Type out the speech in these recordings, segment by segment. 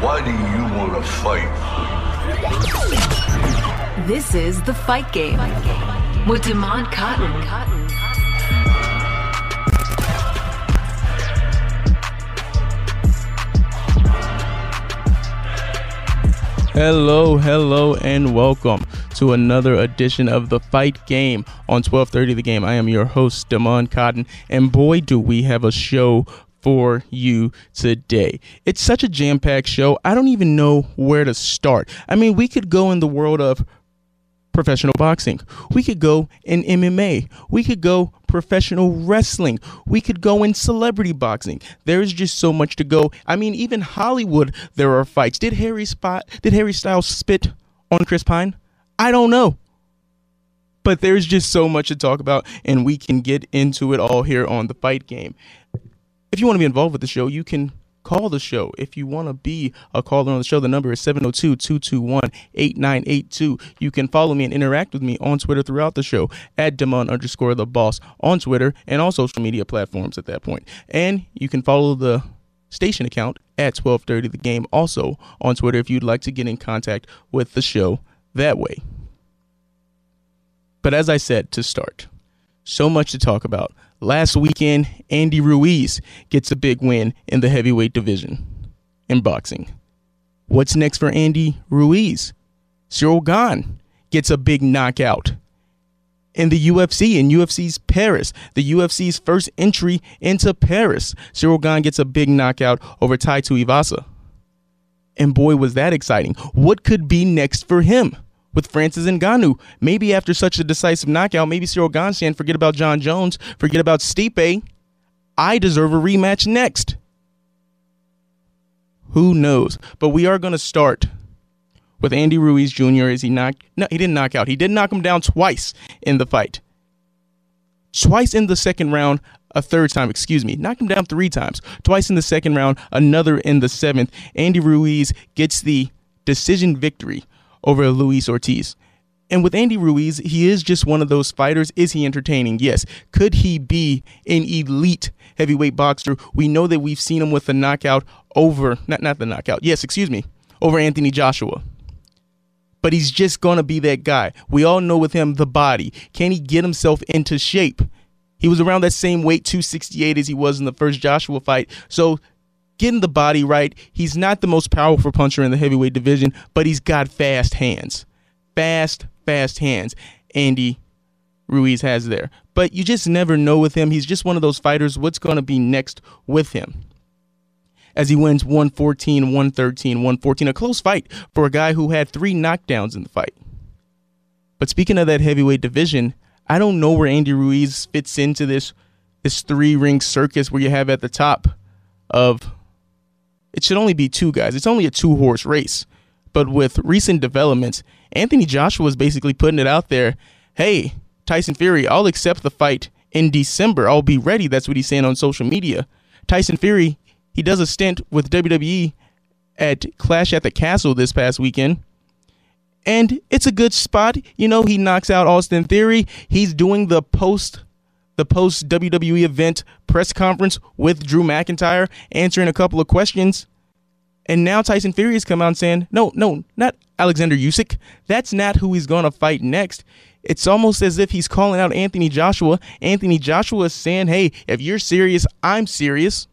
Why do you want to fight? This is The Fight Game with Demond Cotton. Hello, hello, and welcome to another edition of the Fight Game on 12:30 The Game. I am your host, Demond Cotton, and boy, do we have a show for you today. It's such a jam-packed show. I don't even know where to start. I mean, we could go in the world of professional boxing. We could go in MMA. We could go professional wrestling. We could go in celebrity boxing. There is just so much to go. I mean, even Hollywood, there are fights. Did Harry spot? Did Harry Styles spit on Chris Pine? I don't know. But there's just so much to talk about, and we can get into it all here on the fight game. If you want to be involved with the show, you can call the show. If you want to be a caller on the show, the number is 702 221 8982. You can follow me and interact with me on Twitter throughout the show at Demon underscore the boss on Twitter and all social media platforms at that point. And you can follow the station account at 1230 the game also on Twitter if you'd like to get in contact with the show that way. But as I said to start, so much to talk about. Last weekend, Andy Ruiz gets a big win in the heavyweight division in boxing. What's next for Andy Ruiz? Ciryl Gane gets a big knockout in the UFC in UFC's Paris, the UFC's first entry into Paris. Ciryl Gane gets a big knockout over Tai Tuivasa. And boy, was that exciting. What could be next for him? With Francis Ngannou. Maybe after such a decisive knockout, maybe Ciryl Gane forget about Jon Jones, forget about Stipe. I deserve a rematch next. Who knows? But we are going to start with Andy Ruiz Jr. Is he knocked? No, he didn't knock out. He did knock him down twice in the fight. Twice in the second round, a third time, excuse me. Knocked him down three times. Twice in the second round, another in the seventh. Andy Ruiz gets the decision victory over Luis Ortiz. And with Andy Ruiz, he is just one of those fighters. Is he entertaining? Yes. Could he be an elite heavyweight boxer? We know that we've seen him with the knockout over, not, not the knockout, yes, excuse me, over Anthony Joshua. But he's just going to be that guy. We all know with him the body. Can he get himself into shape? He was around that same weight, 268, as he was in the first Joshua fight. So getting the body right. He's not the most powerful puncher in the heavyweight division, but he's got fast hands. Fast, fast hands. Andy Ruiz has there. But you just never know with him. He's just one of those fighters. What's going to be next with him? As he wins 114, 113, 114. A close fight for a guy who had three knockdowns in the fight. But speaking of that heavyweight division, I don't know where Andy Ruiz fits into this this three ring circus where you have at the top of it should only be two guys. It's only a two horse race. But with recent developments, Anthony Joshua is basically putting it out there hey, Tyson Fury, I'll accept the fight in December. I'll be ready. That's what he's saying on social media. Tyson Fury, he does a stint with WWE at Clash at the Castle this past weekend. And it's a good spot. You know, he knocks out Austin Theory. He's doing the post the post WWE event press conference with Drew McIntyre, answering a couple of questions. And now Tyson Fury has come out saying, no, no, not Alexander Usyk. That's not who he's going to fight next. It's almost as if he's calling out Anthony Joshua. Anthony Joshua is saying, hey, if you're serious, I'm serious.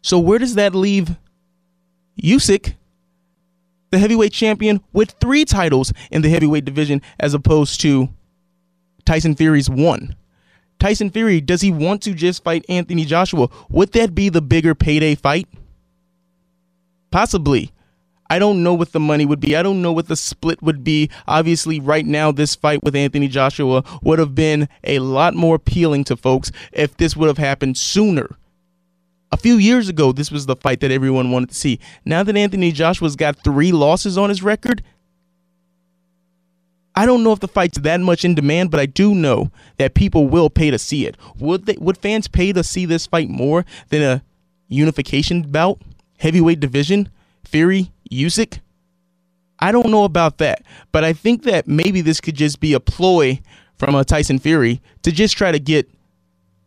So where does that leave Usyk, the heavyweight champion with three titles in the heavyweight division, as opposed to Tyson Fury's one? Tyson Fury, does he want to just fight Anthony Joshua? Would that be the bigger payday fight? Possibly. I don't know what the money would be. I don't know what the split would be. Obviously, right now, this fight with Anthony Joshua would have been a lot more appealing to folks if this would have happened sooner. A few years ago, this was the fight that everyone wanted to see. Now that Anthony Joshua's got three losses on his record, I don't know if the fight's that much in demand, but I do know that people will pay to see it. Would they, would fans pay to see this fight more than a unification bout, heavyweight division, Fury, Usyk? I don't know about that, but I think that maybe this could just be a ploy from a Tyson Fury to just try to get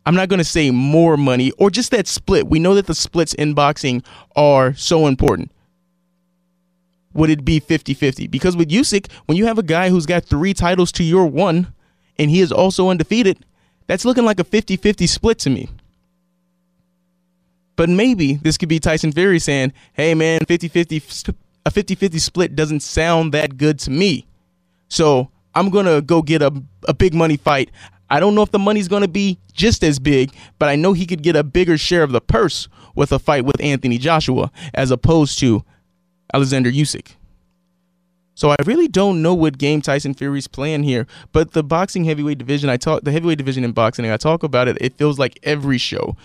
I'm not going to say more money or just that split. We know that the splits in boxing are so important. Would it be 50-50? Because with Usyk, when you have a guy who's got three titles to your one, and he is also undefeated, that's looking like a 50-50 split to me. But maybe this could be Tyson Fury saying, hey man, 50-50 a 50-50 split doesn't sound that good to me. So I'm gonna go get a, a big money fight. I don't know if the money's gonna be just as big, but I know he could get a bigger share of the purse with a fight with Anthony Joshua as opposed to Alexander Usyk. So I really don't know what game Tyson Fury's playing here. But the boxing heavyweight division, I talk the heavyweight division in boxing, I talk about it. It feels like every show.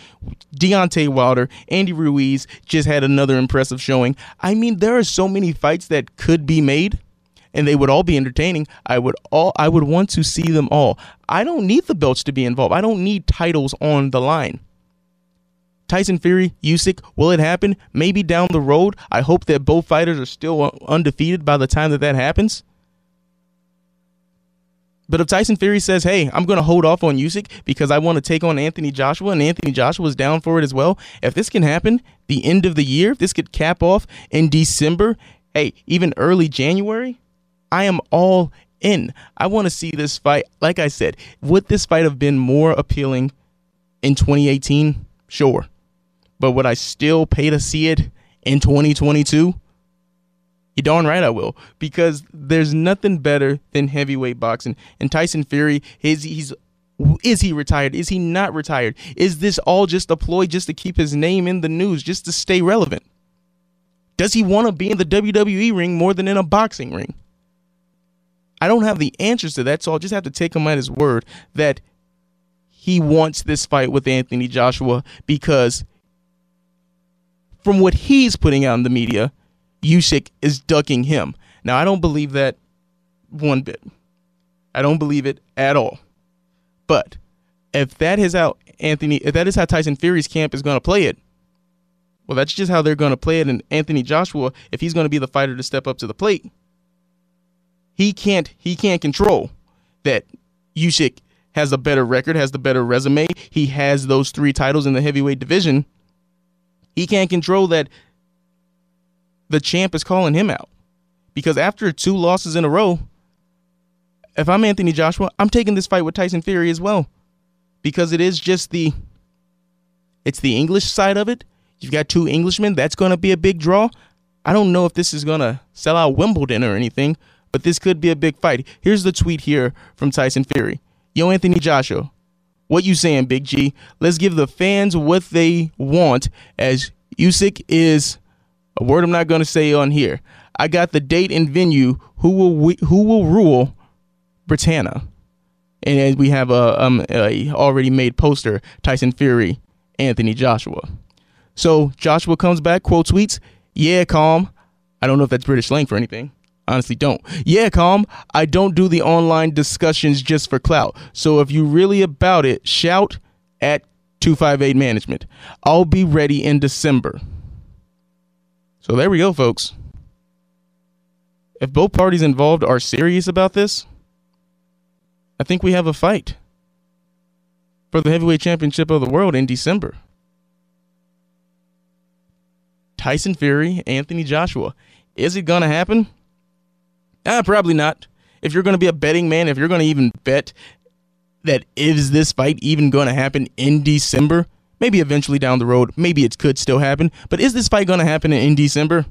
Deontay Wilder, Andy Ruiz just had another impressive showing. I mean, there are so many fights that could be made, and they would all be entertaining. I would all I would want to see them all. I don't need the belts to be involved. I don't need titles on the line. Tyson Fury, Usyk, will it happen? Maybe down the road. I hope that both fighters are still undefeated by the time that that happens. But if Tyson Fury says, "Hey, I'm going to hold off on Usyk because I want to take on Anthony Joshua," and Anthony Joshua is down for it as well, if this can happen the end of the year, if this could cap off in December, hey, even early January, I am all in. I want to see this fight. Like I said, would this fight have been more appealing in 2018? Sure. But would I still pay to see it in 2022? You darn right I will, because there's nothing better than heavyweight boxing. And Tyson Fury, is he's is he retired? Is he not retired? Is this all just a ploy just to keep his name in the news, just to stay relevant? Does he want to be in the WWE ring more than in a boxing ring? I don't have the answers to that, so I'll just have to take him at his word that he wants this fight with Anthony Joshua because from what he's putting out in the media, Usyk is ducking him. Now, I don't believe that one bit. I don't believe it at all. But if that is how Anthony, if that is how Tyson Fury's camp is going to play it, well, that's just how they're going to play it. And Anthony Joshua, if he's going to be the fighter to step up to the plate, he can't he can't control that Usyk has a better record, has the better resume. He has those three titles in the heavyweight division he can't control that the champ is calling him out. Because after two losses in a row, if I'm Anthony Joshua, I'm taking this fight with Tyson Fury as well. Because it is just the it's the English side of it. You've got two Englishmen, that's going to be a big draw. I don't know if this is going to sell out Wimbledon or anything, but this could be a big fight. Here's the tweet here from Tyson Fury. Yo, Anthony Joshua, what you saying, Big G? Let's give the fans what they want as Usyk is a word I'm not going to say on here. I got the date and venue. Who will who will rule Britannia? And we have a, um, a already made poster: Tyson Fury, Anthony Joshua. So Joshua comes back, quote tweets, "Yeah, calm. I don't know if that's British slang for anything honestly don't. Yeah, calm. I don't do the online discussions just for clout. So if you really about it, shout at 258 management. I'll be ready in December. So there we go, folks. If both parties involved are serious about this, I think we have a fight for the heavyweight championship of the world in December. Tyson Fury, Anthony Joshua. Is it going to happen? Uh, probably not. If you're going to be a betting man, if you're going to even bet that is this fight even going to happen in December, maybe eventually down the road, maybe it could still happen, but is this fight going to happen in December?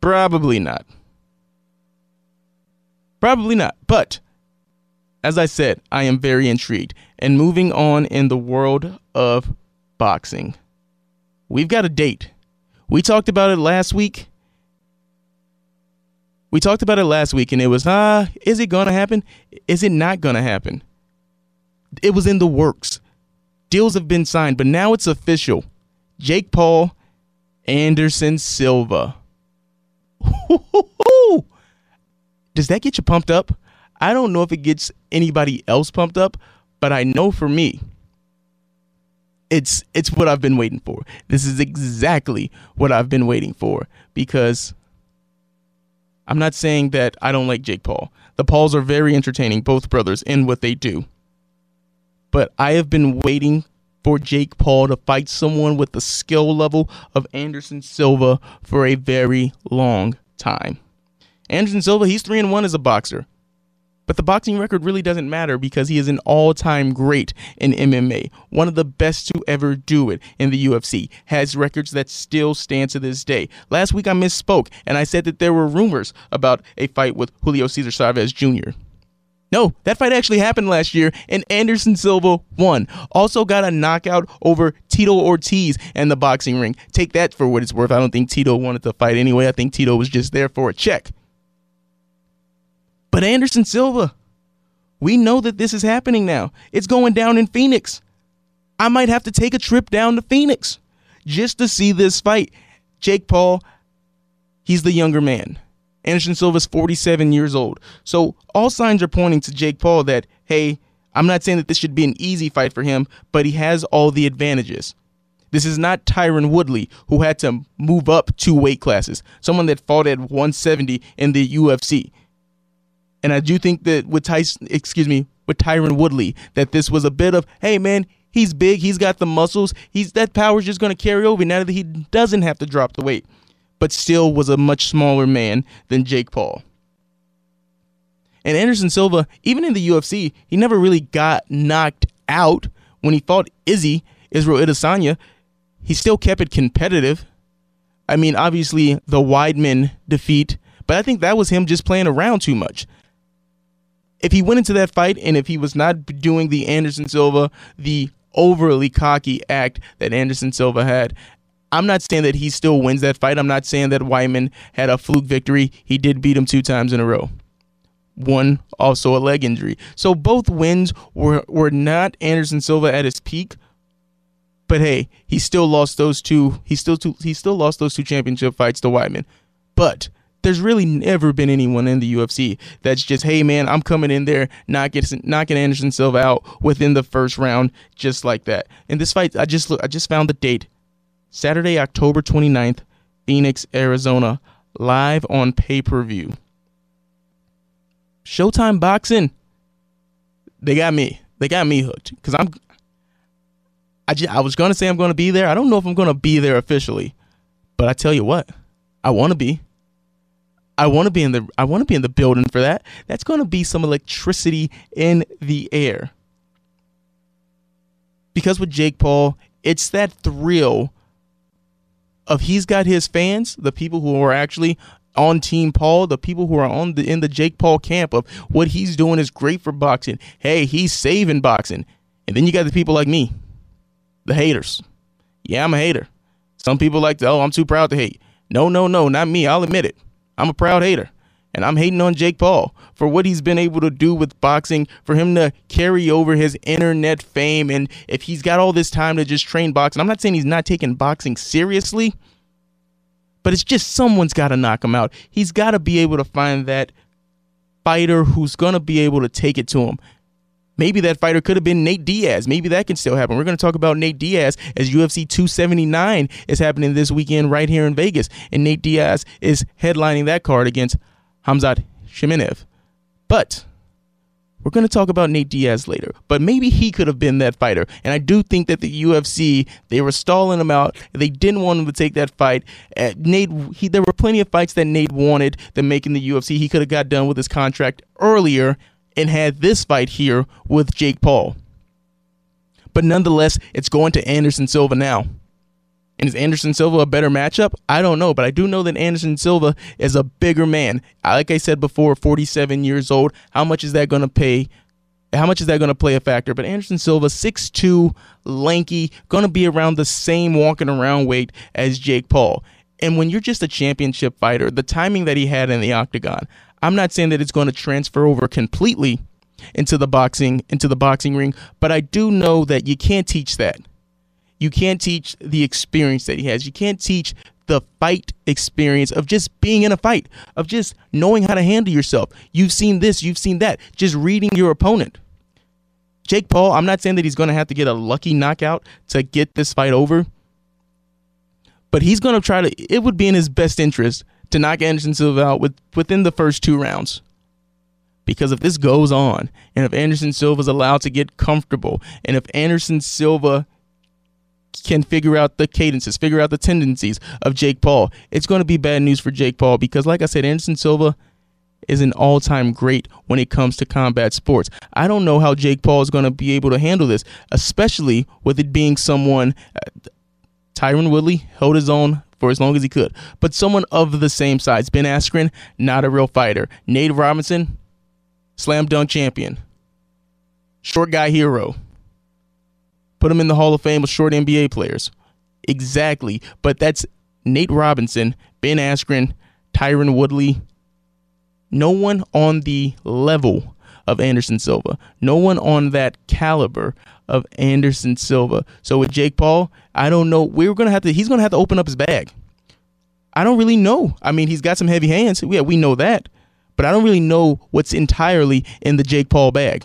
Probably not. Probably not. But as I said, I am very intrigued. And moving on in the world of boxing, we've got a date. We talked about it last week we talked about it last week and it was, ah, is it going to happen? Is it not going to happen? It was in the works. Deals have been signed, but now it's official. Jake Paul, Anderson Silva. Does that get you pumped up? I don't know if it gets anybody else pumped up, but I know for me, it's it's what I've been waiting for. This is exactly what I've been waiting for because I'm not saying that I don't like Jake Paul. The Pauls are very entertaining, both brothers, in what they do. But I have been waiting for Jake Paul to fight someone with the skill level of Anderson Silva for a very long time. Anderson Silva, he's 3 and 1 as a boxer. But the boxing record really doesn't matter because he is an all time great in MMA, one of the best to ever do it in the UFC, has records that still stand to this day. Last week I misspoke and I said that there were rumors about a fight with Julio Cesar Chavez Jr. No, that fight actually happened last year, and Anderson Silva won. Also got a knockout over Tito Ortiz in the boxing ring. Take that for what it's worth. I don't think Tito wanted to fight anyway. I think Tito was just there for a check. But Anderson Silva, we know that this is happening now. It's going down in Phoenix. I might have to take a trip down to Phoenix just to see this fight. Jake Paul, he's the younger man. Anderson Silva's 47 years old. So all signs are pointing to Jake Paul that, hey, I'm not saying that this should be an easy fight for him, but he has all the advantages. This is not Tyron Woodley, who had to move up two weight classes, someone that fought at 170 in the UFC. And I do think that with Tyson, excuse me, with Tyron Woodley, that this was a bit of, hey man, he's big, he's got the muscles, he's that power's just going to carry over now that he doesn't have to drop the weight, but still was a much smaller man than Jake Paul. And Anderson Silva, even in the UFC, he never really got knocked out when he fought Izzy, Israel Adesanya. He still kept it competitive. I mean, obviously the Weidman defeat, but I think that was him just playing around too much if he went into that fight and if he was not doing the Anderson Silva, the overly cocky act that Anderson Silva had, I'm not saying that he still wins that fight. I'm not saying that Weidman had a fluke victory. He did beat him two times in a row. One also a leg injury. So both wins were were not Anderson Silva at his peak. But hey, he still lost those two. He still two, he still lost those two championship fights to Weidman. But there's really never been anyone in the UFC that's just, hey man, I'm coming in there, knocking knocking Anderson Silva out within the first round, just like that. In this fight, I just look, I just found the date, Saturday, October 29th, Phoenix, Arizona, live on pay per view. Showtime Boxing, they got me. They got me hooked because I'm. I, just, I was gonna say I'm gonna be there. I don't know if I'm gonna be there officially, but I tell you what, I want to be. I want to be in the I want to be in the building for that. That's going to be some electricity in the air. Because with Jake Paul, it's that thrill of he's got his fans, the people who are actually on Team Paul, the people who are on the in the Jake Paul camp of what he's doing is great for boxing. Hey, he's saving boxing. And then you got the people like me, the haters. Yeah, I'm a hater. Some people like to, oh, I'm too proud to hate. No, no, no, not me. I'll admit it. I'm a proud hater. And I'm hating on Jake Paul for what he's been able to do with boxing, for him to carry over his internet fame. And if he's got all this time to just train boxing, I'm not saying he's not taking boxing seriously, but it's just someone's got to knock him out. He's got to be able to find that fighter who's going to be able to take it to him. Maybe that fighter could have been Nate Diaz. Maybe that can still happen. We're going to talk about Nate Diaz as UFC 279 is happening this weekend right here in Vegas. And Nate Diaz is headlining that card against Hamzat Chimaev. But we're going to talk about Nate Diaz later, but maybe he could have been that fighter. And I do think that the UFC they were stalling him out. They didn't want him to take that fight. Uh, Nate, he, there were plenty of fights that Nate wanted to making the UFC. He could have got done with his contract earlier and had this fight here with Jake Paul. But nonetheless, it's going to Anderson Silva now. And is Anderson Silva a better matchup? I don't know, but I do know that Anderson Silva is a bigger man. Like I said before, 47 years old. How much is that going to pay? How much is that going to play a factor? But Anderson Silva, 6'2, lanky, going to be around the same walking around weight as Jake Paul. And when you're just a championship fighter, the timing that he had in the octagon, I'm not saying that it's going to transfer over completely into the boxing into the boxing ring, but I do know that you can't teach that. You can't teach the experience that he has. You can't teach the fight experience of just being in a fight, of just knowing how to handle yourself. You've seen this, you've seen that, just reading your opponent. Jake Paul, I'm not saying that he's going to have to get a lucky knockout to get this fight over, but he's going to try to, it would be in his best interest to knock Anderson Silva out with, within the first two rounds. Because if this goes on, and if Anderson Silva is allowed to get comfortable, and if Anderson Silva can figure out the cadences, figure out the tendencies of Jake Paul, it's going to be bad news for Jake Paul because, like I said, Anderson Silva is an all time great when it comes to combat sports. I don't know how Jake Paul is going to be able to handle this, especially with it being someone. Uh, Tyron Woodley held his own for as long as he could, but someone of the same size. Ben Askren, not a real fighter. Nate Robinson, slam dunk champion. Short guy hero. Put him in the Hall of Fame with short NBA players. Exactly. But that's Nate Robinson, Ben Askren, Tyron Woodley, no one on the level of Anderson Silva. No one on that caliber of Anderson Silva. So with Jake Paul, I don't know. We're gonna have to. He's gonna have to open up his bag. I don't really know. I mean, he's got some heavy hands. Yeah, we know that, but I don't really know what's entirely in the Jake Paul bag.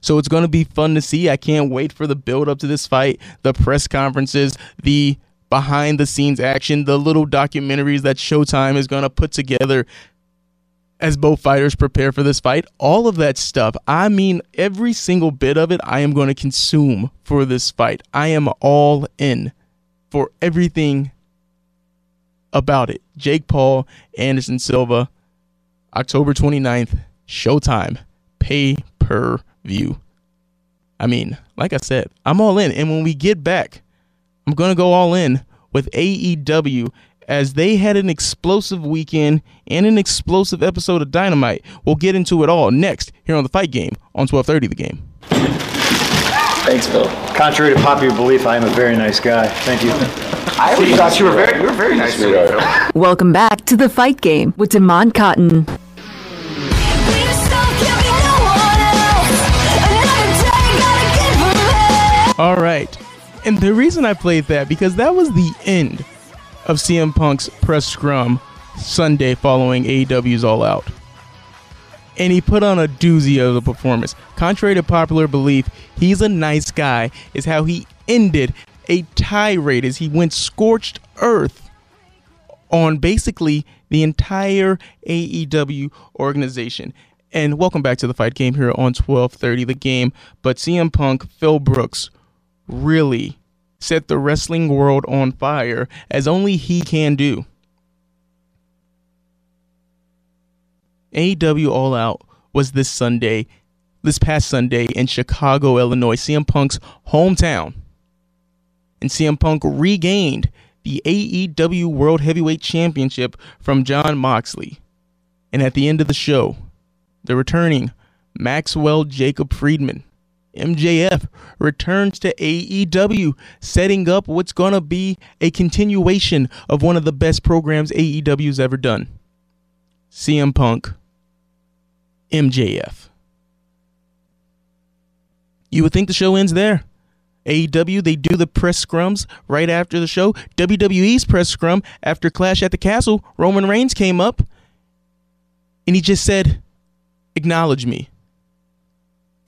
So it's going to be fun to see. I can't wait for the build up to this fight, the press conferences, the behind the scenes action, the little documentaries that Showtime is going to put together as both fighters prepare for this fight. All of that stuff. I mean, every single bit of it I am going to consume for this fight. I am all in for everything about it. Jake Paul, Anderson Silva, October 29th, Showtime, pay per view. I mean, like I said, I'm all in. And when we get back, I'm going to go all in with AEW as they had an explosive weekend and an explosive episode of Dynamite. We'll get into it all next here on the Fight Game on 1230 The Game. Thanks, Phil. Contrary to popular belief, I am a very nice guy. Thank you. I always thought you were very, you were very nice to me, Welcome back to the Fight Game with Demond Cotton. All right. And the reason I played that because that was the end of CM Punk's press scrum Sunday following AEW's All Out. And he put on a doozy of a performance. Contrary to popular belief, he's a nice guy, is how he ended a tirade as he went scorched earth on basically the entire AEW organization. And welcome back to the fight game here on 1230 the game. But CM Punk, Phil Brooks, really set the wrestling world on fire as only he can do. AEW All Out was this Sunday, this past Sunday in Chicago, Illinois, CM Punk's hometown. And CM Punk regained the AEW World Heavyweight Championship from Jon Moxley. And at the end of the show, the returning Maxwell Jacob Friedman MJF returns to AEW, setting up what's going to be a continuation of one of the best programs AEW's ever done. CM Punk, MJF. You would think the show ends there. AEW, they do the press scrums right after the show. WWE's press scrum after Clash at the Castle, Roman Reigns came up and he just said, Acknowledge me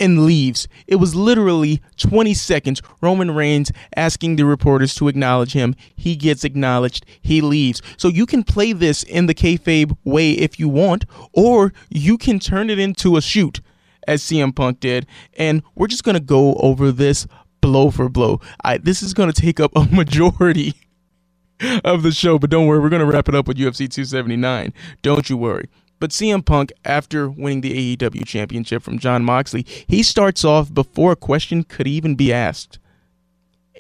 and leaves. It was literally 20 seconds. Roman Reigns asking the reporters to acknowledge him. He gets acknowledged. He leaves. So you can play this in the kayfabe way if you want, or you can turn it into a shoot, as CM Punk did. And we're just gonna go over this blow for blow. I, this is gonna take up a majority of the show, but don't worry, we're gonna wrap it up with UFC 279. Don't you worry. But CM Punk, after winning the AEW championship from Jon Moxley, he starts off before a question could even be asked.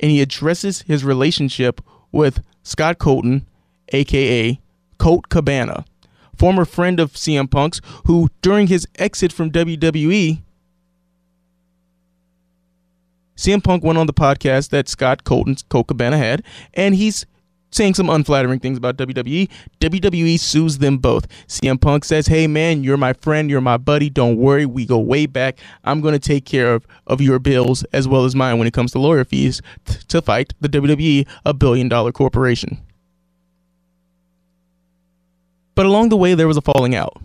And he addresses his relationship with Scott Colton, aka Colt Cabana, former friend of CM Punk's, who during his exit from WWE, CM Punk went on the podcast that Scott Colton, Colt Cabana had, and he's saying some unflattering things about WWE. WWE sues them both. CM Punk says, "Hey man, you're my friend, you're my buddy. Don't worry, we go way back. I'm going to take care of of your bills as well as mine when it comes to lawyer fees t- to fight the WWE, a billion dollar corporation." But along the way there was a falling out.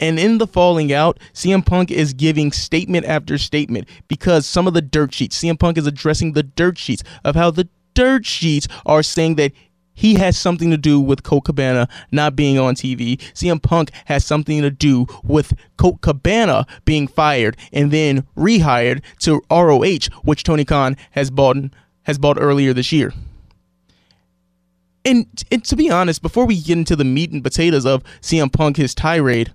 And in the falling out, CM Punk is giving statement after statement because some of the dirt sheets, CM Punk is addressing the dirt sheets of how the dirt sheets are saying that he has something to do with Colt Cabana not being on TV. CM Punk has something to do with Colt Cabana being fired and then rehired to ROH, which Tony Khan has bought has bought earlier this year. And, and to be honest, before we get into the meat and potatoes of CM Punk, his tirade,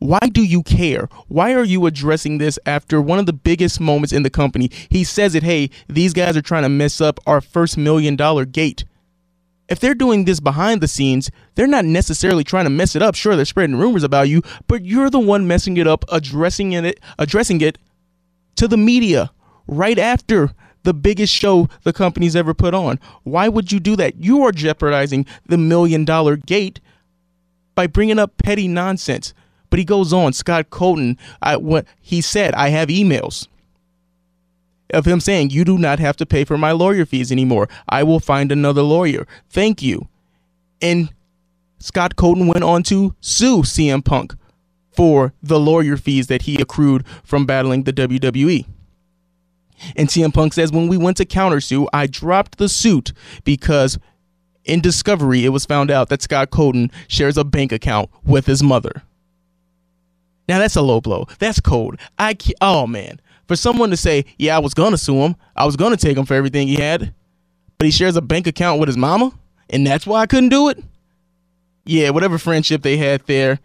why do you care? Why are you addressing this after one of the biggest moments in the company? He says it, hey, these guys are trying to mess up our first million dollar gate. If they're doing this behind the scenes, they're not necessarily trying to mess it up. Sure, they're spreading rumors about you, but you're the one messing it up, addressing it, addressing it to the media right after the biggest show the company's ever put on. Why would you do that? You are jeopardizing the million dollar gate by bringing up petty nonsense. But he goes on, Scott Colton, I, what he said, I have emails of him saying, You do not have to pay for my lawyer fees anymore. I will find another lawyer. Thank you. And Scott Colton went on to sue CM Punk for the lawyer fees that he accrued from battling the WWE. And CM Punk says, When we went to countersue, I dropped the suit because in Discovery, it was found out that Scott Colton shares a bank account with his mother. Now that's a low blow. That's cold. I oh man, for someone to say, "Yeah, I was gonna sue him. I was gonna take him for everything he had," but he shares a bank account with his mama, and that's why I couldn't do it. Yeah, whatever friendship they had there,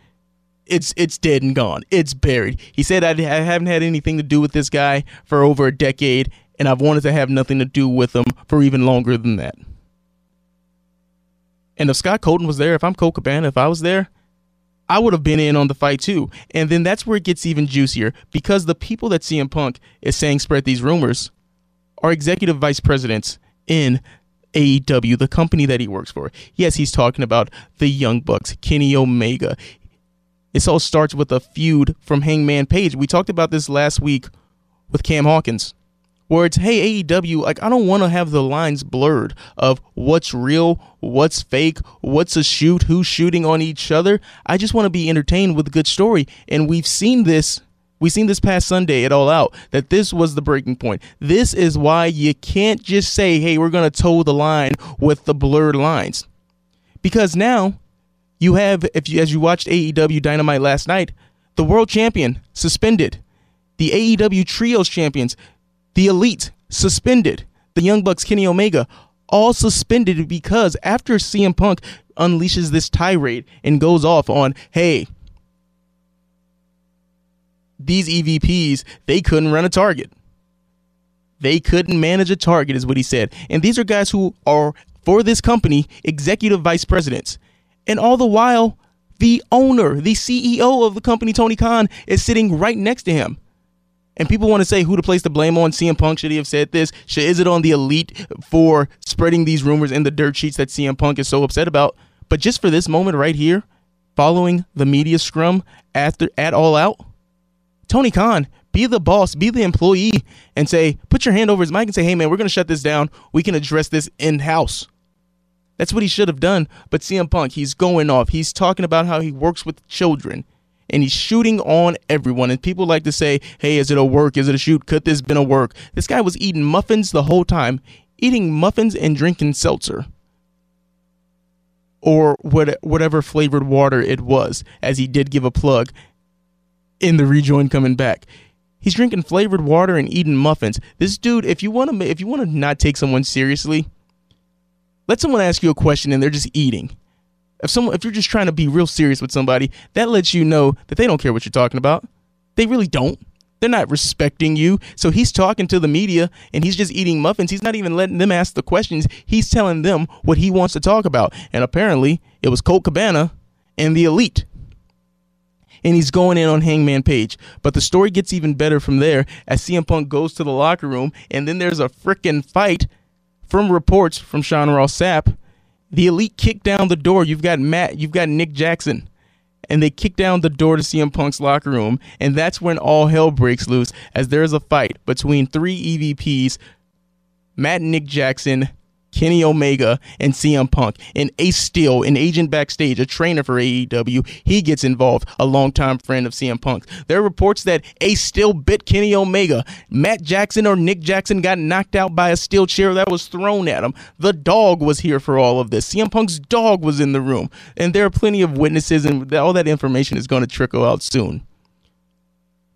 it's it's dead and gone. It's buried. He said, I, haven't had anything to do with this guy for over a decade, and I've wanted to have nothing to do with him for even longer than that." And if Scott Colton was there, if I'm Colt Cabana, if I was there, I would have been in on the fight too. And then that's where it gets even juicier because the people that CM Punk is saying spread these rumors are executive vice presidents in AEW, the company that he works for. Yes, he's talking about the Young Bucks, Kenny Omega. This all starts with a feud from Hangman Page. We talked about this last week with Cam Hawkins where it's hey AEW, like I don't want to have the lines blurred of what's real, what's fake, what's a shoot, who's shooting on each other. I just want to be entertained with a good story, and we've seen this. We've seen this past Sunday at All Out that this was the breaking point. This is why you can't just say, "Hey, we're going to toe the line with the blurred lines," because now you have, if you as you watched AEW Dynamite last night, the world champion suspended, the AEW Trios champions the Elite suspended. The Young Bucks, Kenny Omega, all suspended because after CM Punk unleashes this tirade and goes off on, hey, these EVPs, they couldn't run a target. They couldn't manage a target, is what he said. And these are guys who are, for this company, executive vice presidents. And all the while, the owner, the CEO of the company, Tony Khan, is sitting right next to him. And people want to say who to place the blame on. CM Punk should he have said this? Should, is it on the elite for spreading these rumors in the dirt sheets that CM Punk is so upset about? But just for this moment right here, following the media scrum after at all out, Tony Khan, be the boss, be the employee, and say, put your hand over his mic and say, hey man, we're gonna shut this down. We can address this in house. That's what he should have done. But CM Punk, he's going off. He's talking about how he works with children and he's shooting on everyone. And people like to say, hey, is it a work? Is it a shoot? Could this been a work? This guy was eating muffins the whole time, eating muffins and drinking seltzer. Or what, whatever flavored water it was, as he did give a plug in the rejoin coming back. He's drinking flavored water and eating muffins. This dude, if you want to, if you want to not take someone seriously, let someone ask you a question and they're just eating if someone if you're just trying to be real serious with somebody, that lets you know that they don't care what you're talking about. They really don't. They're not respecting you. So he's talking to the media and he's just eating muffins. He's not even letting them ask the questions. He's telling them what he wants to talk about. And apparently, it was Colt Cabana and the elite. And he's going in on Hangman Page. But the story gets even better from there as CM Punk goes to the locker room and then there's a freaking fight from reports from Sean Ross Sapp the elite kick down the door. You've got Matt, you've got Nick Jackson. And they kick down the door to CM Punk's locker room. And that's when all hell breaks loose as there is a fight between three EVPs Matt and Nick Jackson, Kenny Omega, and CM Punk. And Ace Steel, an agent backstage, a trainer for AEW, he gets involved, a longtime friend of CM Punk. There are reports that Ace Steel bit Kenny Omega. Matt Jackson or Nick Jackson got knocked out by a steel chair that was thrown at him. The dog was here for all of this. CM Punk's dog was in the room. And there are plenty of witnesses, and all that information is going to trickle out soon.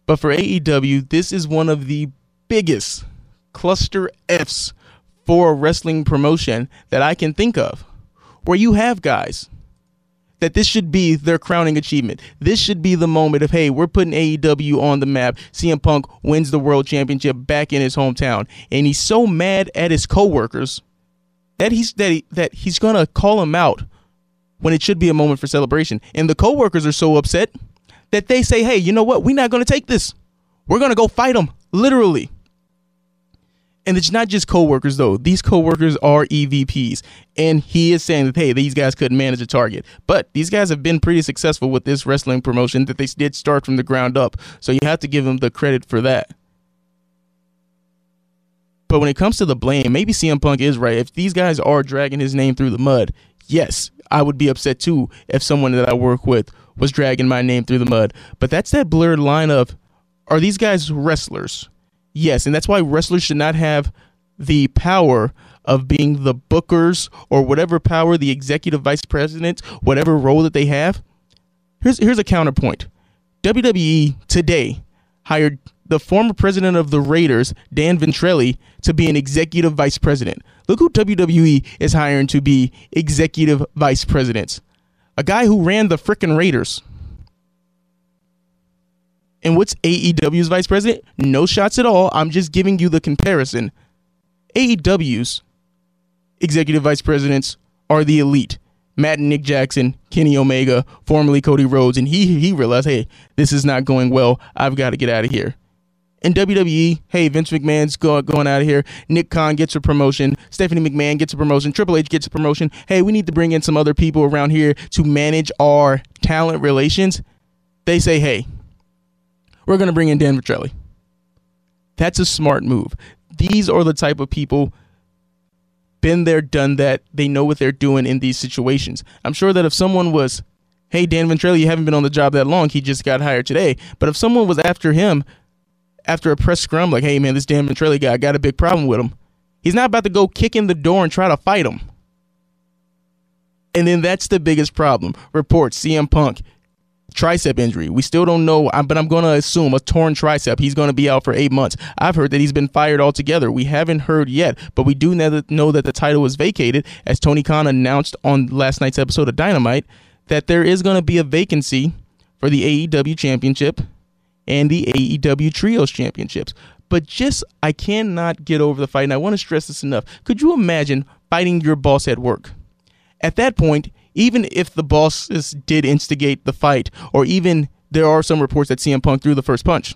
But for AEW, this is one of the biggest cluster F's for a wrestling promotion that I can think of where you have guys that this should be their crowning achievement. This should be the moment of, hey, we're putting AEW on the map. CM Punk wins the world championship back in his hometown. And he's so mad at his coworkers that he's that, he, that he's gonna call him out when it should be a moment for celebration. And the coworkers are so upset that they say, hey, you know what? We're not gonna take this. We're gonna go fight him. Literally. And it's not just coworkers though. These coworkers are EVPs, and he is saying that hey, these guys couldn't manage a target, but these guys have been pretty successful with this wrestling promotion that they did start from the ground up. So you have to give them the credit for that. But when it comes to the blame, maybe CM Punk is right. If these guys are dragging his name through the mud, yes, I would be upset too if someone that I work with was dragging my name through the mud. But that's that blurred line of are these guys wrestlers? Yes, and that's why wrestlers should not have the power of being the bookers or whatever power the executive vice president, whatever role that they have. Here's here's a counterpoint. WWE today hired the former president of the Raiders, Dan Ventrelle, to be an executive vice president. Look who WWE is hiring to be executive vice presidents. A guy who ran the frickin' Raiders. And what's AEW's vice president? No shots at all. I'm just giving you the comparison. AEW's executive vice presidents are the elite. Matt and Nick Jackson, Kenny Omega, formerly Cody Rhodes, and he he realized, hey, this is not going well. I've got to get out of here. In WWE, hey, Vince McMahon's go, going out of here. Nick Khan gets a promotion. Stephanie McMahon gets a promotion. Triple H gets a promotion. Hey, we need to bring in some other people around here to manage our talent relations. They say, hey, we're going to bring in Dan Ventrelle. That's a smart move. These are the type of people been there, done that. They know what they're doing in these situations. I'm sure that if someone was, hey, Dan Ventrelle, you haven't been on the job that long, he just got hired today. But if someone was after him after a press scrum, like, hey, man, this Dan Ventrelle guy, got a big problem with him, he's not about to go kick in the door and try to fight him. And then that's the biggest problem. Reports CM Punk tricep injury. We still don't know, but I'm going to assume a torn tricep. He's going to be out for eight months. I've heard that he's been fired altogether. We haven't heard yet, but we do know that the title was vacated, as Tony Khan announced on last night's episode of Dynamite, that there is going to be a vacancy for the AEW Championship and the AEW Trios Championships. But just, I cannot get over the fight, and I want to stress this enough. Could you imagine fighting your boss at work? At that point, even if the bosses did instigate the fight, or even there are some reports that CM Punk threw the first punch.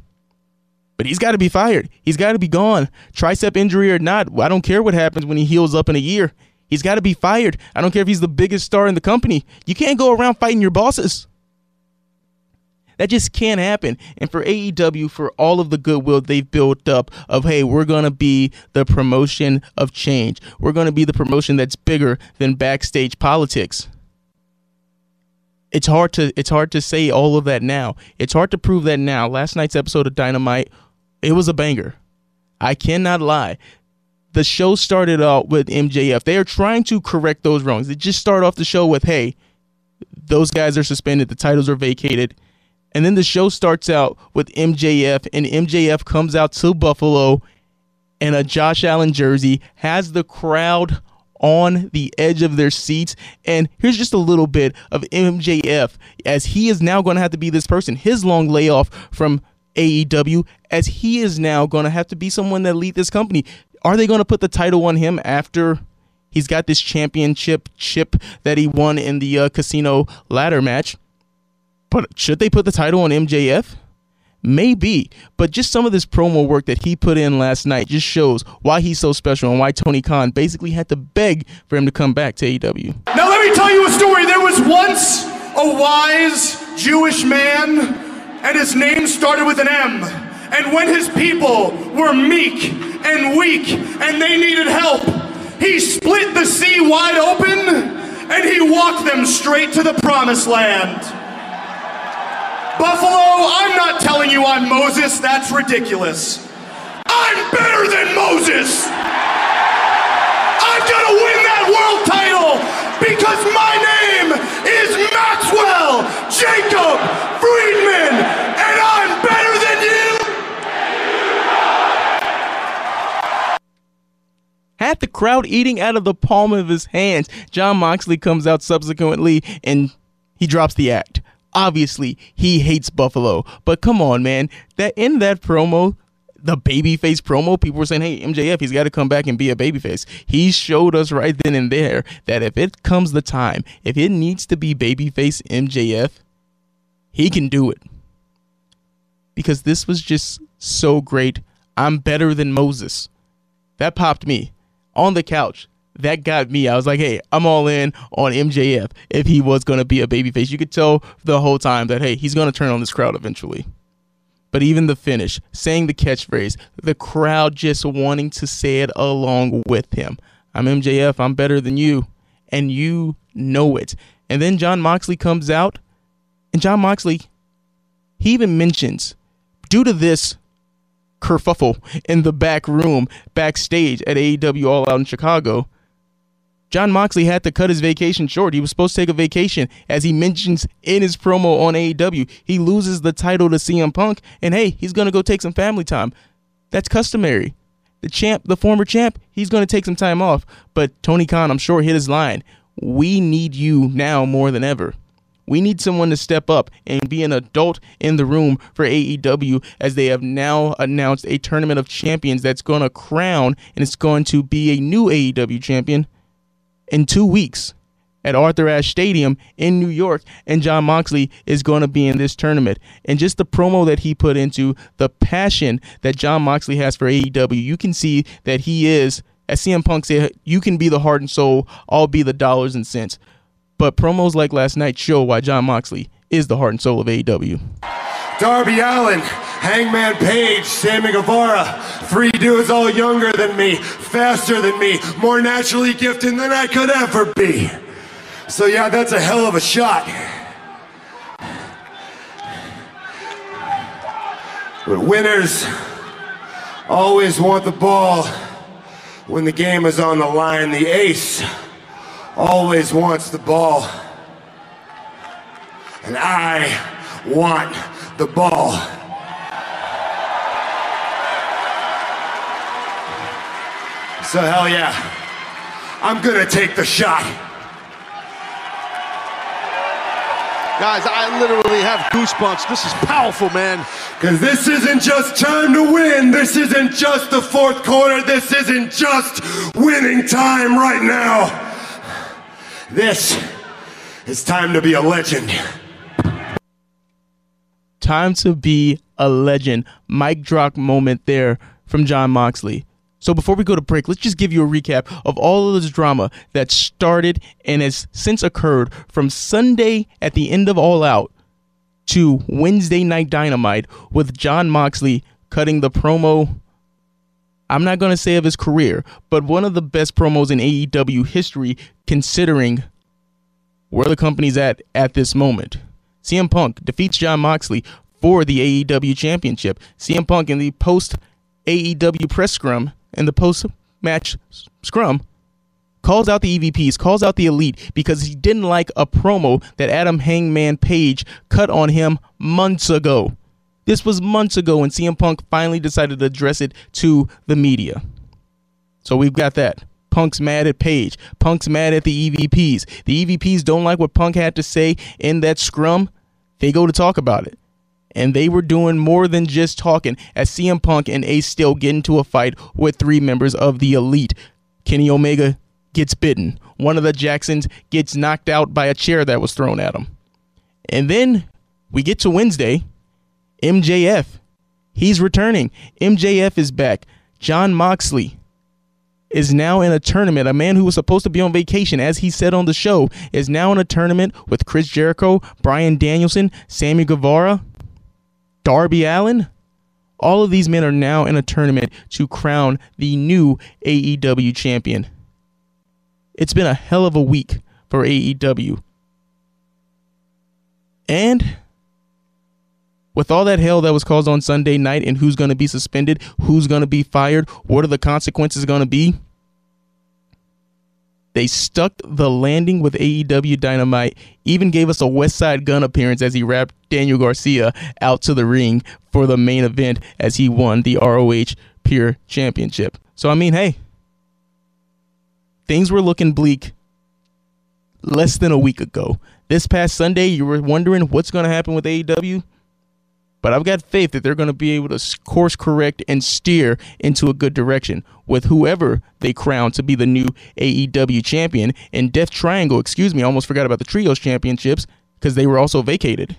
But he's got to be fired. He's got to be gone. Tricep injury or not, I don't care what happens when he heals up in a year. He's got to be fired. I don't care if he's the biggest star in the company. You can't go around fighting your bosses. That just can't happen. And for AEW, for all of the goodwill they've built up of, hey, we're going to be the promotion of change. We're going to be the promotion that's bigger than backstage politics it's hard to it's hard to say all of that now. It's hard to prove that now. Last night's episode of Dynamite, it was a banger. I cannot lie. The show started out with MJF. They are trying to correct those wrongs. They just start off the show with, "Hey, those guys are suspended. The titles are vacated." And then the show starts out with MJF, and MJF comes out to Buffalo in a Josh Allen jersey, has the crowd on the edge of their seats. And here's just a little bit of MJF as he is now going to have to be this person. His long layoff from AEW as he is now going to have to be someone that lead this company. Are they going to put the title on him after he's got this championship chip that he won in the uh, casino ladder match? But should they put the title on MJF? Maybe, but just some of this promo work that he put in last night just shows why he's so special and why Tony Khan basically had to beg for him to come back to AEW. Now, let me tell you a story. There was once a wise Jewish man, and his name started with an M. And when his people were meek and weak and they needed help, he split the sea wide open and he walked them straight to the promised land. Buffalo, I'm not telling you I'm Moses. That's ridiculous. I'm better than Moses. I'm going to win that world title because my name is Maxwell Jacob Friedman, and I'm better than you. Had the crowd eating out of the palm of his hands. Jon Moxley comes out subsequently and he drops the act. Obviously, he hates Buffalo, but come on, man. That in that promo, the babyface promo, people were saying, "Hey, MJF, he's got to come back and be a babyface." He showed us right then and there that if it comes the time, if it needs to be babyface MJF, he can do it. Because this was just so great. I'm better than Moses. That popped me on the couch. That got me. I was like, hey, I'm all in on MJF if he was going to be a babyface. You could tell the whole time that, hey, he's going to turn on this crowd eventually. But even the finish, saying the catchphrase, the crowd just wanting to say it along with him. I'm MJF, I'm better than you. And you know it. And then Jon Moxley comes out, and Jon Moxley, he even mentions, due to this kerfuffle in the back room, backstage at AEW All Out in Chicago, Jon Moxley had to cut his vacation short. He was supposed to take a vacation, as he mentions in his promo on AEW. He loses the title to CM Punk, and hey, he's gonna go take some family time. That's customary. The champ, the former champ, he's gonna take some time off. But Tony Khan, I'm sure, hit his line. We need you now more than ever. We need someone to step up and be an adult in the room for AEW as they have now announced a tournament of champions that's going to crown and it's going to be a new AEW champion in two weeks at Arthur Ashe Stadium in New York, and Jon Moxley is going to be in this tournament. And just the promo that he put into the passion that Jon Moxley has for AEW, you can see that he is, as CM Punk said, you can be the heart and soul, I'll be the dollars and cents. But promos like last night show why John Moxley is the heart and soul of AEW. Darby Allin, Hangman Page, Sammy Guevara, three dudes all younger than me, faster than me, more naturally gifted than I could ever be. So yeah, that's a hell of a shot. But winners always want the ball when the game is on the line. The ace always wants the ball. And I want the ball. So hell yeah, I'm gonna take the shot. Guys, I literally have goosebumps. This is powerful, man. Cause this isn't just time to win. This isn't just the fourth quarter. This isn't just winning time right now. This is time to be a legend. Time to be a legend. Mic drop moment there from Jon Moxley. So before we go to break, let's just give you a recap of all of this drama that started and has since occurred from Sunday at the end of All Out to Wednesday Night Dynamite with Jon Moxley cutting the promo. I'm not going to say of his career, but one of the best promos in AEW history considering where the company's at at this moment. CM Punk defeats John Moxley for the AEW championship. CM Punk in the post AEW press scrum and the post match scrum calls out the EVPs, calls out the elite because he didn't like a promo that Adam Hangman Page cut on him months ago. This was months ago, and CM Punk finally decided to address it to the media. So we've got that. Punk's mad at Page. Punk's mad at the EVPs. The EVPs don't like what Punk had to say in that scrum. They go to talk about it and they were doing more than just talking as CM Punk and Ace Steel get into a fight with three members of the Elite. Kenny Omega gets bitten. One of the Jacksons gets knocked out by a chair that was thrown at him. And then we get to Wednesday. MJF. He's returning. MJF is back. Jon Moxley is now in a tournament. A man who was supposed to be on vacation, as he said on the show, is now in a tournament with Chris Jericho, Bryan Danielson, Sammy Guevara, Darby Allin. All of these men are now in a tournament to crown the new AEW champion. It's been a hell of a week for AEW. And with all that hell that was caused on Sunday night and who's going to be suspended, who's going to be fired, what are the consequences going to be? They stuck the landing with AEW Dynamite, even gave us a Westside Gunn appearance as he rapped Daniel Garcia out to the ring for the main event as he won the ROH Pure Championship. So, I mean, hey, things were looking bleak less than a week ago. This past Sunday, you were wondering what's going to happen with AEW. But I've got faith that they're going to be able to course correct and steer into a good direction with whoever they crown to be the new AEW champion. And Death Triangle, excuse me, I almost forgot about the Trios Championships because they were also vacated.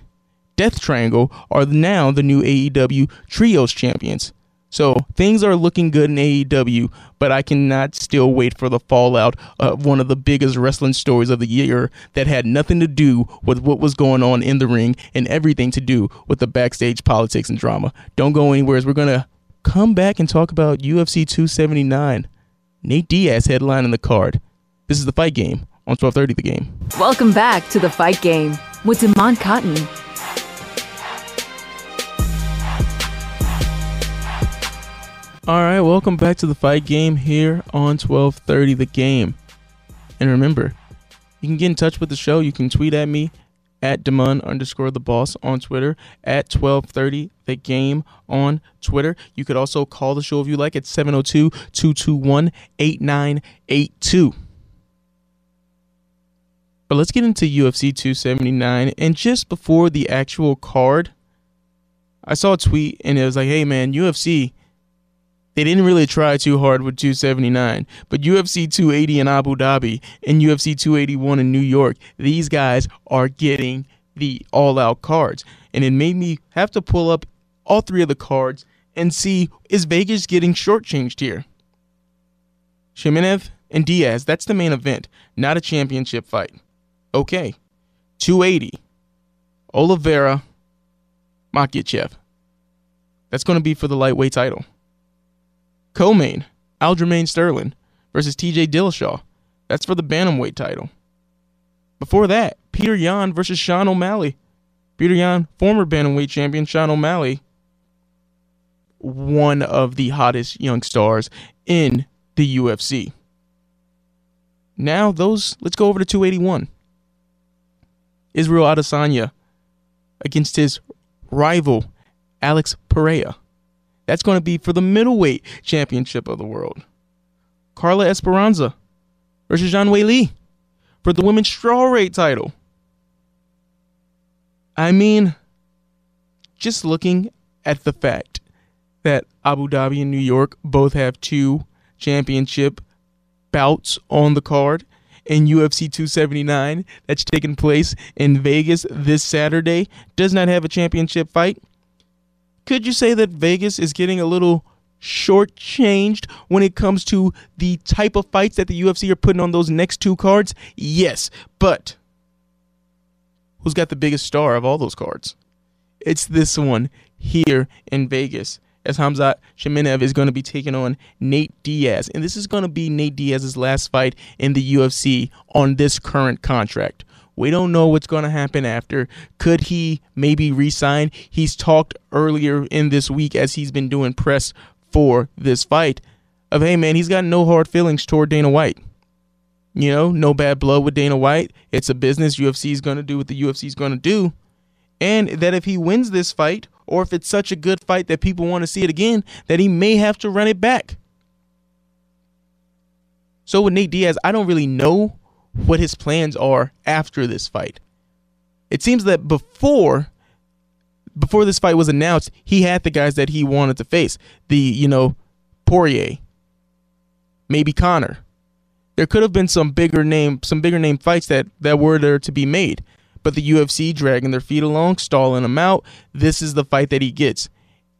Death Triangle are now the new AEW Trios champions. So things are looking good in AEW, but I cannot still wait for the fallout of one of the biggest wrestling stories of the year that had nothing to do with what was going on in the ring and everything to do with the backstage politics and drama. Don't go anywhere as we're going to come back and talk about UFC 279. Nate Diaz headline in the card. This is the fight game on 1230 the game. Welcome back to the fight game with Demond Cotton. All right, welcome back to the fight game here on 1230 the game. And remember, you can get in touch with the show. You can tweet at me at Demon underscore the boss on Twitter, at 1230 the game on Twitter. You could also call the show if you like at 702 221 8982. But let's get into UFC 279. And just before the actual card, I saw a tweet and it was like, hey man, UFC they didn't really try too hard with 279, but UFC 280 in Abu Dhabi and UFC 281 in New York, these guys are getting the all out cards. And it made me have to pull up all three of the cards and see is Vegas getting shortchanged here? Chimaev and Diaz, that's the main event, not a championship fight. Okay. 280. Oliveira, Makhachev. That's going to be for the lightweight title. Co-main, Aljamain Sterling versus TJ Dillashaw. That's for the bantamweight title. Before that, Petr Yan versus Sean O'Malley. Petr Yan, former bantamweight champion Sean O'Malley, one of the hottest young stars in the UFC. Now those, let's go over to 281. Israel Adesanya against his rival Alex Pereira. That's going to be for the middleweight championship of the world. Carla Esparza versus Zhang Weili for the women's strawweight title. I mean, just looking at the fact that Abu Dhabi and New York both have two championship bouts on the card, and UFC 279 that's taking place in Vegas this Saturday does not have a championship fight could you say that Vegas is getting a little shortchanged when it comes to the type of fights that the UFC are putting on those next two cards? Yes, but who's got the biggest star of all those cards? It's this one here in Vegas. As Khamzat Chimaev is going to be taking on Nate Diaz. And this is going to be Nate Diaz's last fight in the UFC on this current contract. We don't know what's going to happen after. Could he maybe resign? He's talked earlier in this week as he's been doing press for this fight of, hey, man, he's got no hard feelings toward Dana White. You know, no bad blood with Dana White. It's a business. UFC is going to do what the UFC is going to do. And that if he wins this fight, or if it's such a good fight that people want to see it again, that he may have to run it back. So with Nate Diaz, I don't really know what his plans are after this fight. It seems that before before this fight was announced, he had the guys that he wanted to face. The, you know, Poirier, maybe Conor. There could have been some bigger name some bigger name fights that that were there to be made. But the UFC dragging their feet along, stalling him out. This is the fight that he gets.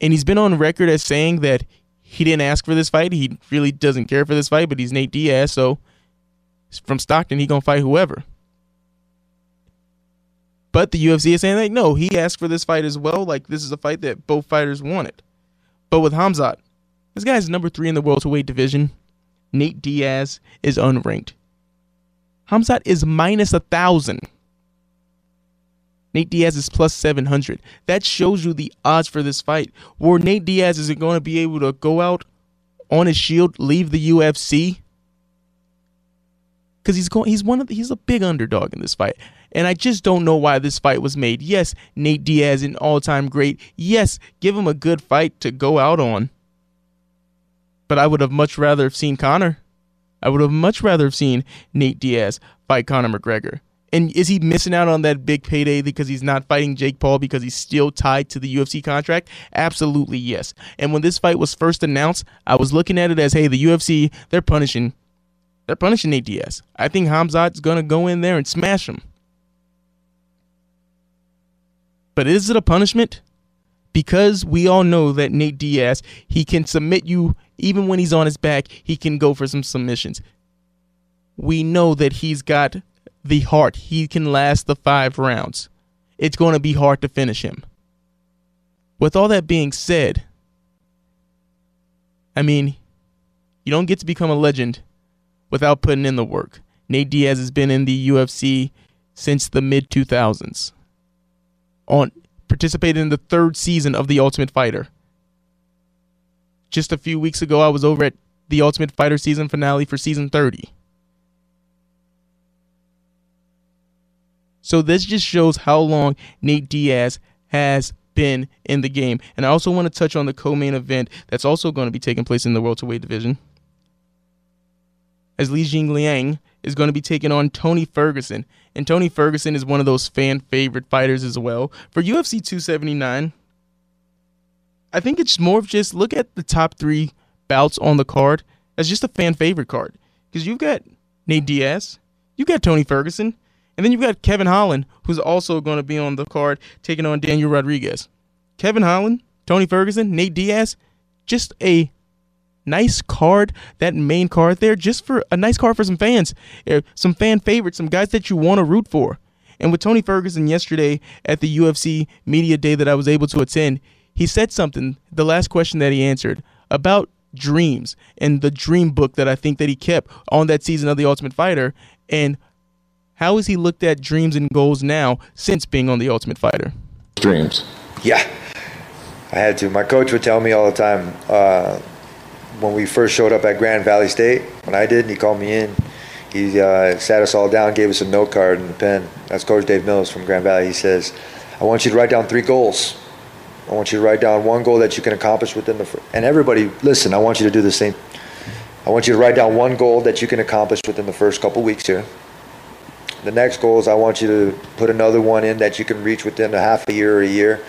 And he's been on record as saying that he didn't ask for this fight. He really doesn't care for this fight, but he's Nate Diaz, so from Stockton, he gonna fight whoever. But the UFC is saying like, no, he asked for this fight as well. Like this is a fight that both fighters wanted. But with Khamzat, this guy's number three in the welterweight division. Nate Diaz is unranked. Khamzat is minus a thousand. Nate Diaz is plus 700. That shows you the odds for this fight. Where Nate Diaz is going to be able to go out on his shield, leave the UFC, because he's going he's one of the, he's a big underdog in this fight. And I just don't know why this fight was made. Yes, Nate Diaz an all-time great. Yes, give him a good fight to go out on. But I would have much rather have seen Conor. I would have much rather have seen Nate Diaz fight Conor McGregor. And is he missing out on that big payday because he's not fighting Jake Paul because he's still tied to the UFC contract? Absolutely yes. And when this fight was first announced, I was looking at it as, hey, the UFC, they're punishing they're punishing Nate Diaz. I think Khamzat's gonna go in there and smash him. But is it a punishment? Because we all know that Nate Diaz, he can submit you even when he's on his back, he can go for some submissions. We know that he's got the heart. He can last the five rounds. It's going to be hard to finish him. With all that being said, I mean, you don't get to become a legend without putting in the work. Nate Diaz has been in the UFC since the mid 2000s. On participated in the third season of The Ultimate Fighter. Just a few weeks ago, I was over at the Ultimate Fighter season finale for season 30. So this just shows how long Nate Diaz has been in the game. And I also want to touch on the co-main event that's also going to be taking place in the welterweight division. As Li Jingliang is going to be taking on Tony Ferguson. And Tony Ferguson is one of those fan favorite fighters as well. For UFC 279, I think it's more of just look at the top three bouts on the card as just a fan favorite card. Because you've got Nate Diaz, you've got Tony Ferguson, and then you've got Kevin Holland, who's also going to be on the card taking on Daniel Rodriguez. Kevin Holland, Tony Ferguson, Nate Diaz, just a nice card, that main card there, just for a nice card for some fans, uh, some fan favorites, some guys that you want to root for. And with Tony Ferguson yesterday at the UFC media day that I was able to attend, he said something, the last question that he answered, about dreams and the dream book that I think that he kept on that season of The Ultimate Fighter and how has he looked at dreams and goals now since being on The Ultimate Fighter? Dreams. Yeah, I had to. My coach would tell me all the time uh, when we first showed up at Grand Valley State. When I did, he called me in. He uh, sat us all down, gave us a note card and a pen. That's Coach Dave Mills from Grand Valley. He says, "I want you to write down three goals. I want you to write down one goal that you can accomplish within the." Fr- and everybody, listen. I want you to do the same. I want you to write down one goal that you can accomplish within the first couple weeks here. The next goal is I want you to put another one in that you can reach within a half a year or a year.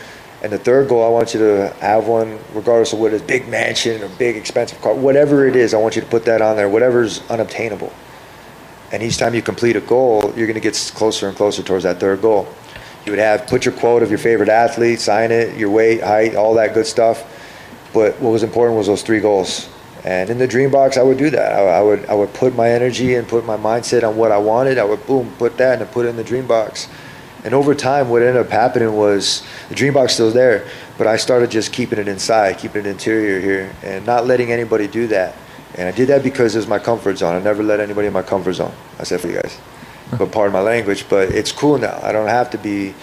And the third goal, I want you to have one, regardless of what it is, big mansion or big expensive car, whatever it is, I want you to put that on there, whatever's unobtainable. And each time you complete a goal, you're going to get closer and closer towards that third goal. You would have put your quote of your favorite athlete, sign it, your weight, height, all that good stuff. But what was important was those three goals. And in the dream box, I would do that. I, I, would I would put my energy and put my mindset on what I wanted. I would boom put that and put it in the dream box. And over time, what ended up happening was the dream box still there, but I started just keeping it inside, keeping it interior here, and not letting anybody do that. And I did that because it was my comfort zone. I never let anybody in my comfort zone. I said for you guys, but pardon my language. But it's cool now. I don't have to be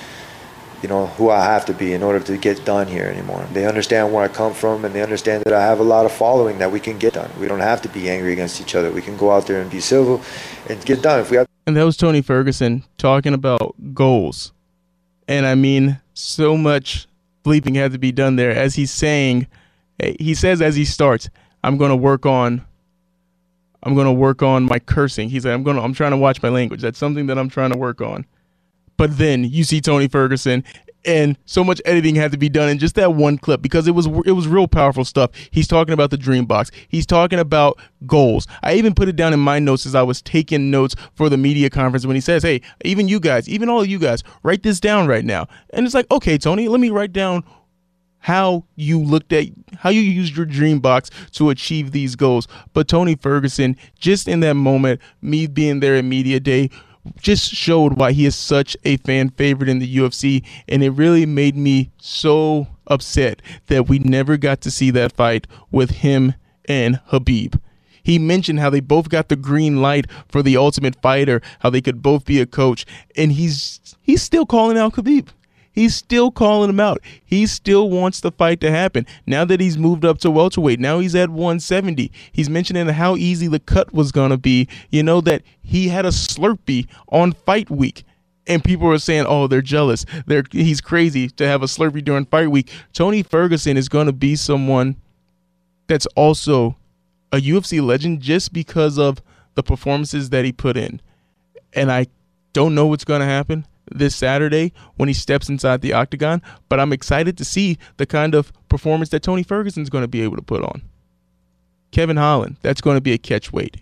you know, who I have to be in order to get done here anymore. They understand where I come from and they understand that I have a lot of following that we can get done. We don't have to be angry against each other. We can go out there and be civil and get done. If we have And that was Tony Ferguson talking about goals. And I mean, so much bleeping had to be done there as he's saying, eh, he says as he starts, I'm going to work on I'm going to work on my cursing. He's like, I'm going to, I'm trying to watch my language. That's something that I'm trying to work on. But then you see Tony Ferguson and so much editing had to be done in just that one clip because it was it was real powerful stuff. He's talking about the dream box. He's talking about goals. I even put it down in my notes as I was taking notes for the media conference when he says, "Hey, even you guys, even all of you guys, write this down right now." And it's like, "Okay, Tony, let me write down how you looked at how you used your dream box to achieve these goals." But Tony Ferguson, just in that moment, me being there at media day, just showed why he is such a fan favorite in the UFC, and it really made me so upset that we never got to see that fight with him and Khabib. He mentioned how they both got the green light for the Ultimate Fighter, how they could both be a coach, and he's he's still calling out Khabib. He's still calling him out. He still wants the fight to happen. Now that he's moved up to welterweight, now he's at 170. He's mentioning how easy the cut was going to be. You know, that he had a Slurpee on fight week. And people are saying, oh, they're jealous. They're, he's crazy to have a Slurpee during fight week. Tony Ferguson is going to be someone that's also a UFC legend just because of the performances that he put in. And I don't know what's going to happen this Saturday when he steps inside the octagon, but I'm excited to see the kind of performance that Tony Ferguson's going to be able to put on. Kevin Holland, that's going to be a catch weight.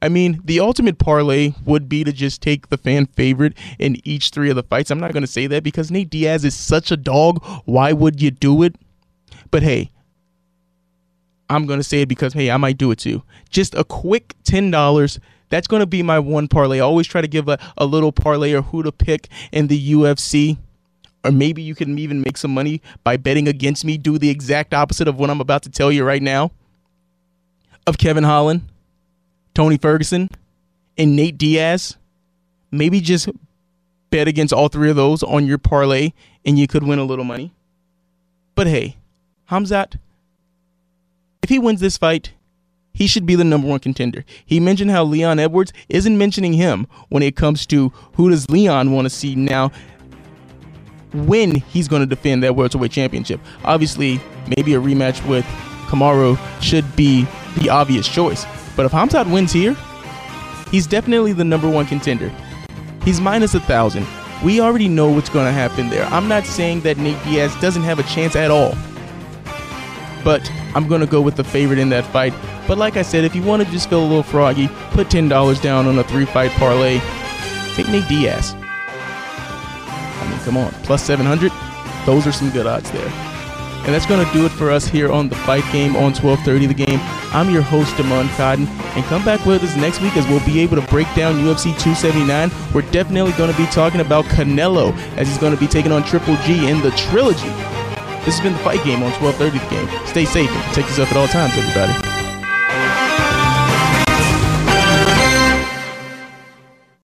I mean, the ultimate parlay would be to just take the fan favorite in each three of the fights. I'm not going to say that because Nate Diaz is such a dog. Why would you do it? But hey, I'm going to say it because, hey, I might do it too. Just a quick $10. That's going to be my one parlay. I always try to give a, a little parlay or who to pick in the UFC. Or maybe you can even make some money by betting against me. Do the exact opposite of what I'm about to tell you right now. Of Kevin Holland, Tony Ferguson, and Nate Diaz. Maybe just bet against all three of those on your parlay and you could win a little money. But hey, Khamzat, if he wins this fight, he should be the number one contender. He mentioned how Leon Edwards isn't mentioning him when it comes to who does Leon want to see now when he's going to defend that welterweight championship. Obviously, maybe a rematch with Kamaru should be the obvious choice. But if Khamzat wins here, he's definitely the number one contender. He's minus a thousand. We already know what's going to happen there. I'm not saying that Nate Diaz doesn't have a chance at all. But I'm going to go with the favorite in that fight. But like I said, if you want to just feel a little froggy, put $10 down on a three fight parlay. Take Nate Diaz. I mean, come on. Plus 700? Those are some good odds there. And that's going to do it for us here on the Fight Game on 1230 The Game. I'm your host, Damon Cotton. And come back with us next week as we'll be able to break down UFC 279. We're definitely going to be talking about Canelo as he's going to be taking on Triple G in the trilogy. This has been the Fight Game on 1230 The Game. Stay safe and protect yourself at all times, everybody.